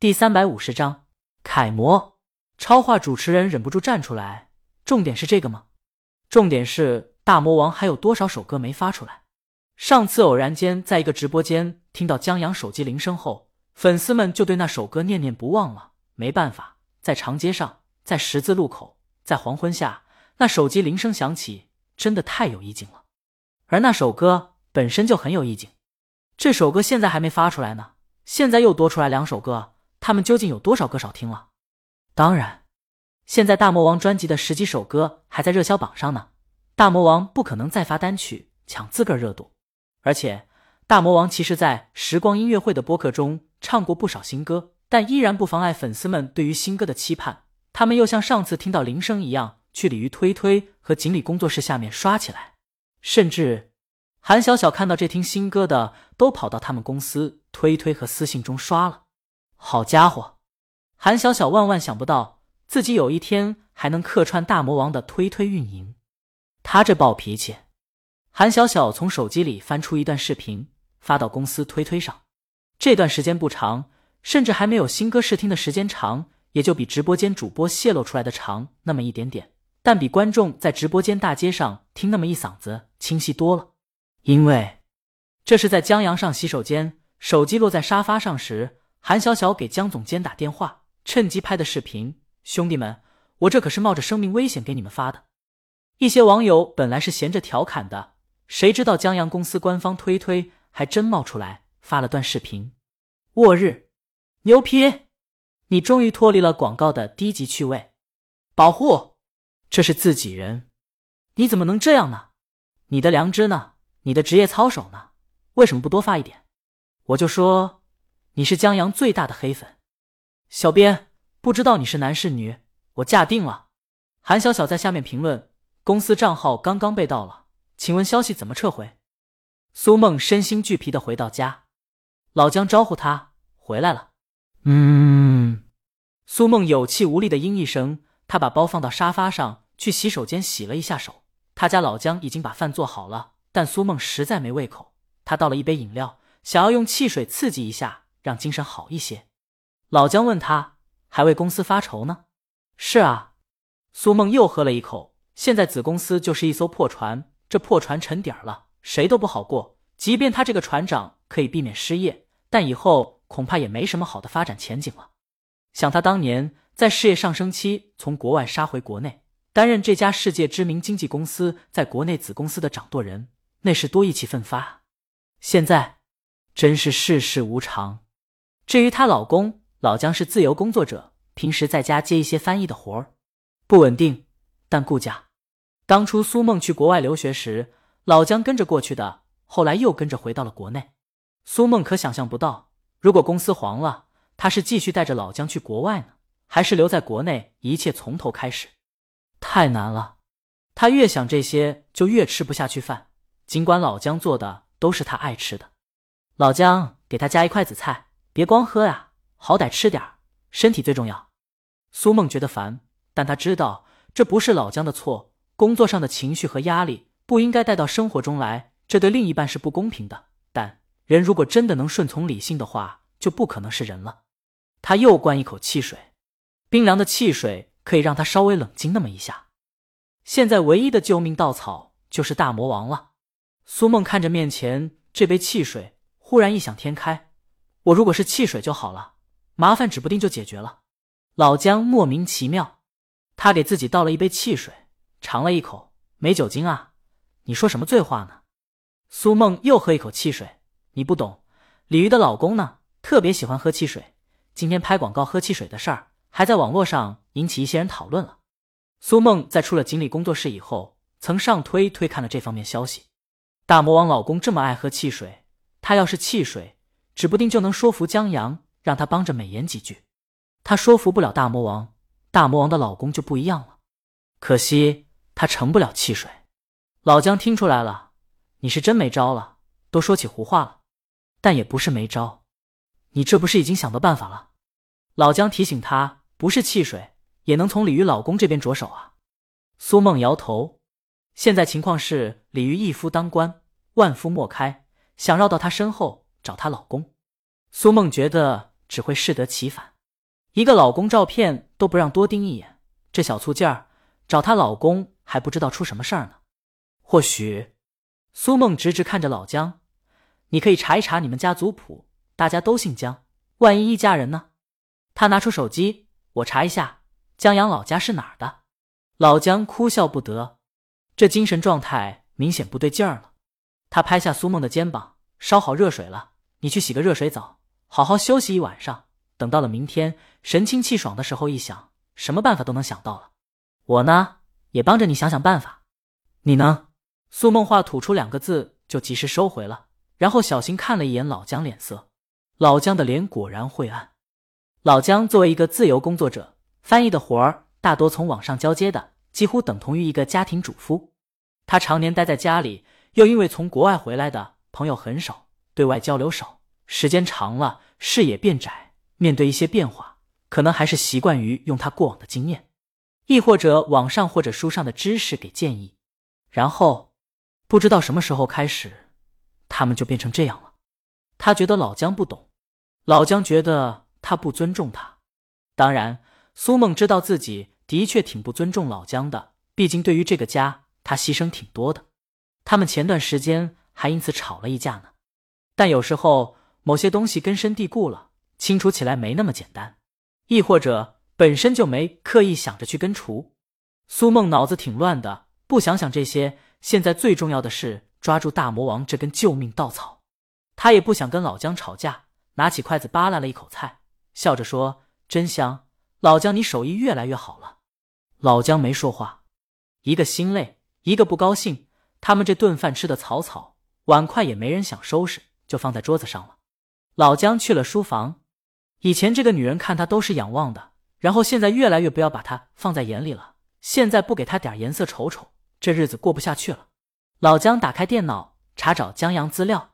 第三百五十章楷模。超话主持人忍不住站出来。重点是这个吗？重点是大魔王还有多少首歌没发出来？上次偶然间在一个直播间听到江阳手机铃声后，粉丝们就对那首歌念念不忘了。没办法，在长街上，在十字路口，在黄昏下，那手机铃声响起，真的太有意境了。而那首歌本身就很有意境。这首歌现在还没发出来呢，现在又多出来两首歌，他们究竟有多少歌少听了？当然，现在大魔王专辑的十几首歌还在热销榜上呢。大魔王不可能再发单曲抢自个儿热度，而且大魔王其实，在时光音乐会的播客中唱过不少新歌，但依然不妨碍粉丝们对于新歌的期盼。他们又像上次听到铃声一样，去鲤鱼推推和锦鲤工作室下面刷起来，甚至韩小小看到这听新歌的，都跑到他们公司推推和私信中刷了。好家伙！韩小小万万想不到，自己有一天还能客串大魔王的推推运营。他这暴脾气，韩小小从手机里翻出一段视频，发到公司推推上。这段时间不长，甚至还没有新歌试听的时间长，也就比直播间主播泄露出来的长那么一点点，但比观众在直播间大街上听那么一嗓子清晰多了。因为这是在江阳上洗手间，手机落在沙发上时，韩小小给江总监打电话。趁机拍的视频，兄弟们，我这可是冒着生命危险给你们发的。一些网友本来是闲着调侃的，谁知道江阳公司官方推推还真冒出来发了段视频。我日，牛批！你终于脱离了广告的低级趣味。保护，这是自己人，你怎么能这样呢？你的良知呢？你的职业操守呢？为什么不多发一点？我就说，你是江阳最大的黑粉。小编不知道你是男是女，我嫁定了。韩小小在下面评论：公司账号刚刚被盗了，请问消息怎么撤回？苏梦身心俱疲的回到家，老姜招呼他回来了。嗯，苏梦有气无力的应一声，他把包放到沙发上，去洗手间洗了一下手。他家老姜已经把饭做好了，但苏梦实在没胃口，他倒了一杯饮料，想要用汽水刺激一下，让精神好一些。老姜问他：“还为公司发愁呢？”“是啊。”苏梦又喝了一口。现在子公司就是一艘破船，这破船沉底儿了，谁都不好过。即便他这个船长可以避免失业，但以后恐怕也没什么好的发展前景了。想他当年在事业上升期从国外杀回国内，担任这家世界知名经纪公司在国内子公司的掌舵人，那是多意气奋发。现在真是世事无常。至于她老公。老姜是自由工作者，平时在家接一些翻译的活儿，不稳定，但顾家。当初苏梦去国外留学时，老姜跟着过去的，后来又跟着回到了国内。苏梦可想象不到，如果公司黄了，他是继续带着老姜去国外呢，还是留在国内，一切从头开始？太难了。他越想这些，就越吃不下去饭。尽管老姜做的都是他爱吃的，老姜给他夹一筷子菜，别光喝呀。好歹吃点儿身体最重要。苏梦觉得烦，但她知道这不是老姜的错。工作上的情绪和压力不应该带到生活中来，这对另一半是不公平的。但人如果真的能顺从理性的话，就不可能是人了。他又灌一口汽水，冰凉的汽水可以让他稍微冷静那么一下。现在唯一的救命稻草就是大魔王了。苏梦看着面前这杯汽水，忽然异想天开：我如果是汽水就好了。麻烦指不定就解决了。老姜莫名其妙，他给自己倒了一杯汽水，尝了一口，没酒精啊！你说什么醉话呢？苏梦又喝一口汽水，你不懂。鲤鱼的老公呢，特别喜欢喝汽水。今天拍广告喝汽水的事儿，还在网络上引起一些人讨论了。苏梦在出了锦鲤工作室以后，曾上推推看了这方面消息。大魔王老公这么爱喝汽水，他要是汽水，指不定就能说服江阳。让他帮着美言几句，他说服不了大魔王，大魔王的老公就不一样了。可惜他成不了汽水。老姜听出来了，你是真没招了，都说起胡话了。但也不是没招，你这不是已经想到办法了？老姜提醒他，不是汽水也能从鲤鱼老公这边着手啊。苏梦摇头，现在情况是鲤鱼一夫当关，万夫莫开，想绕到他身后找她老公。苏梦觉得。只会适得其反。一个老公照片都不让多盯一眼，这小醋劲儿，找她老公还不知道出什么事儿呢。或许，苏梦直直看着老姜，你可以查一查你们家族谱，大家都姓姜，万一一家人呢？他拿出手机，我查一下江阳老家是哪儿的。老姜哭笑不得，这精神状态明显不对劲儿了。他拍下苏梦的肩膀，烧好热水了，你去洗个热水澡，好好休息一晚上。等到了明天，神清气爽的时候一想，什么办法都能想到了。我呢，也帮着你想想办法。你呢？苏梦话吐出两个字，就及时收回了，然后小心看了一眼老姜脸色。老姜的脸果然晦暗。老姜作为一个自由工作者，翻译的活儿大多从网上交接的，几乎等同于一个家庭主妇。他常年待在家里，又因为从国外回来的朋友很少，对外交流少，时间长了视野变窄，面对一些变化，可能还是习惯于用他过往的经验，亦或者网上或者书上的知识给建议，然后。不知道什么时候开始，他们就变成这样了。他觉得老姜不懂，老姜觉得他不尊重他。当然，苏梦知道自己的确挺不尊重老姜的，毕竟对于这个家，他牺牲挺多的。他们前段时间还因此吵了一架呢。但有时候某些东西根深蒂固了，清除起来没那么简单，亦或者本身就没刻意想着去根除。苏梦脑子挺乱的，不想想这些。现在最重要的是抓住大魔王这根救命稻草。他也不想跟老姜吵架，拿起筷子扒拉了一口菜，笑着说：“真香，老姜，你手艺越来越好了。”老姜没说话，一个心累，一个不高兴。他们这顿饭吃的草草，碗筷也没人想收拾，就放在桌子上了。老姜去了书房，以前这个女人看他都是仰望的，然后现在越来越不要把他放在眼里了。现在不给他点颜色瞅瞅。这日子过不下去了，老姜打开电脑查找江阳资料，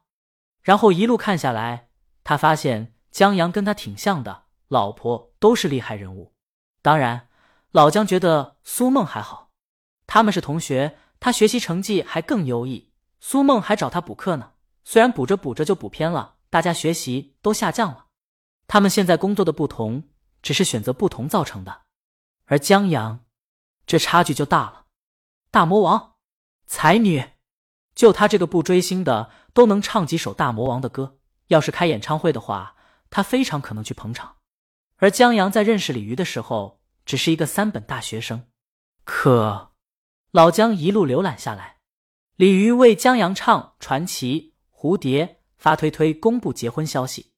然后一路看下来，他发现江阳跟他挺像的，老婆都是厉害人物。当然，老姜觉得苏梦还好，他们是同学，他学习成绩还更优异。苏梦还找他补课呢，虽然补着补着就补偏了，大家学习都下降了。他们现在工作的不同，只是选择不同造成的，而江阳，这差距就大了。大魔王，才女，就他这个不追星的都能唱几首大魔王的歌。要是开演唱会的话，他非常可能去捧场。而江阳在认识李鱼的时候，只是一个三本大学生。可老姜一路浏览下来，李鱼为江阳唱《传奇》《蝴蝶》，发推推公布结婚消息。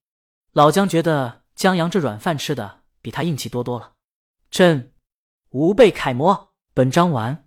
老姜觉得江阳这软饭吃的比他硬气多多了。朕吾辈楷模，本章完。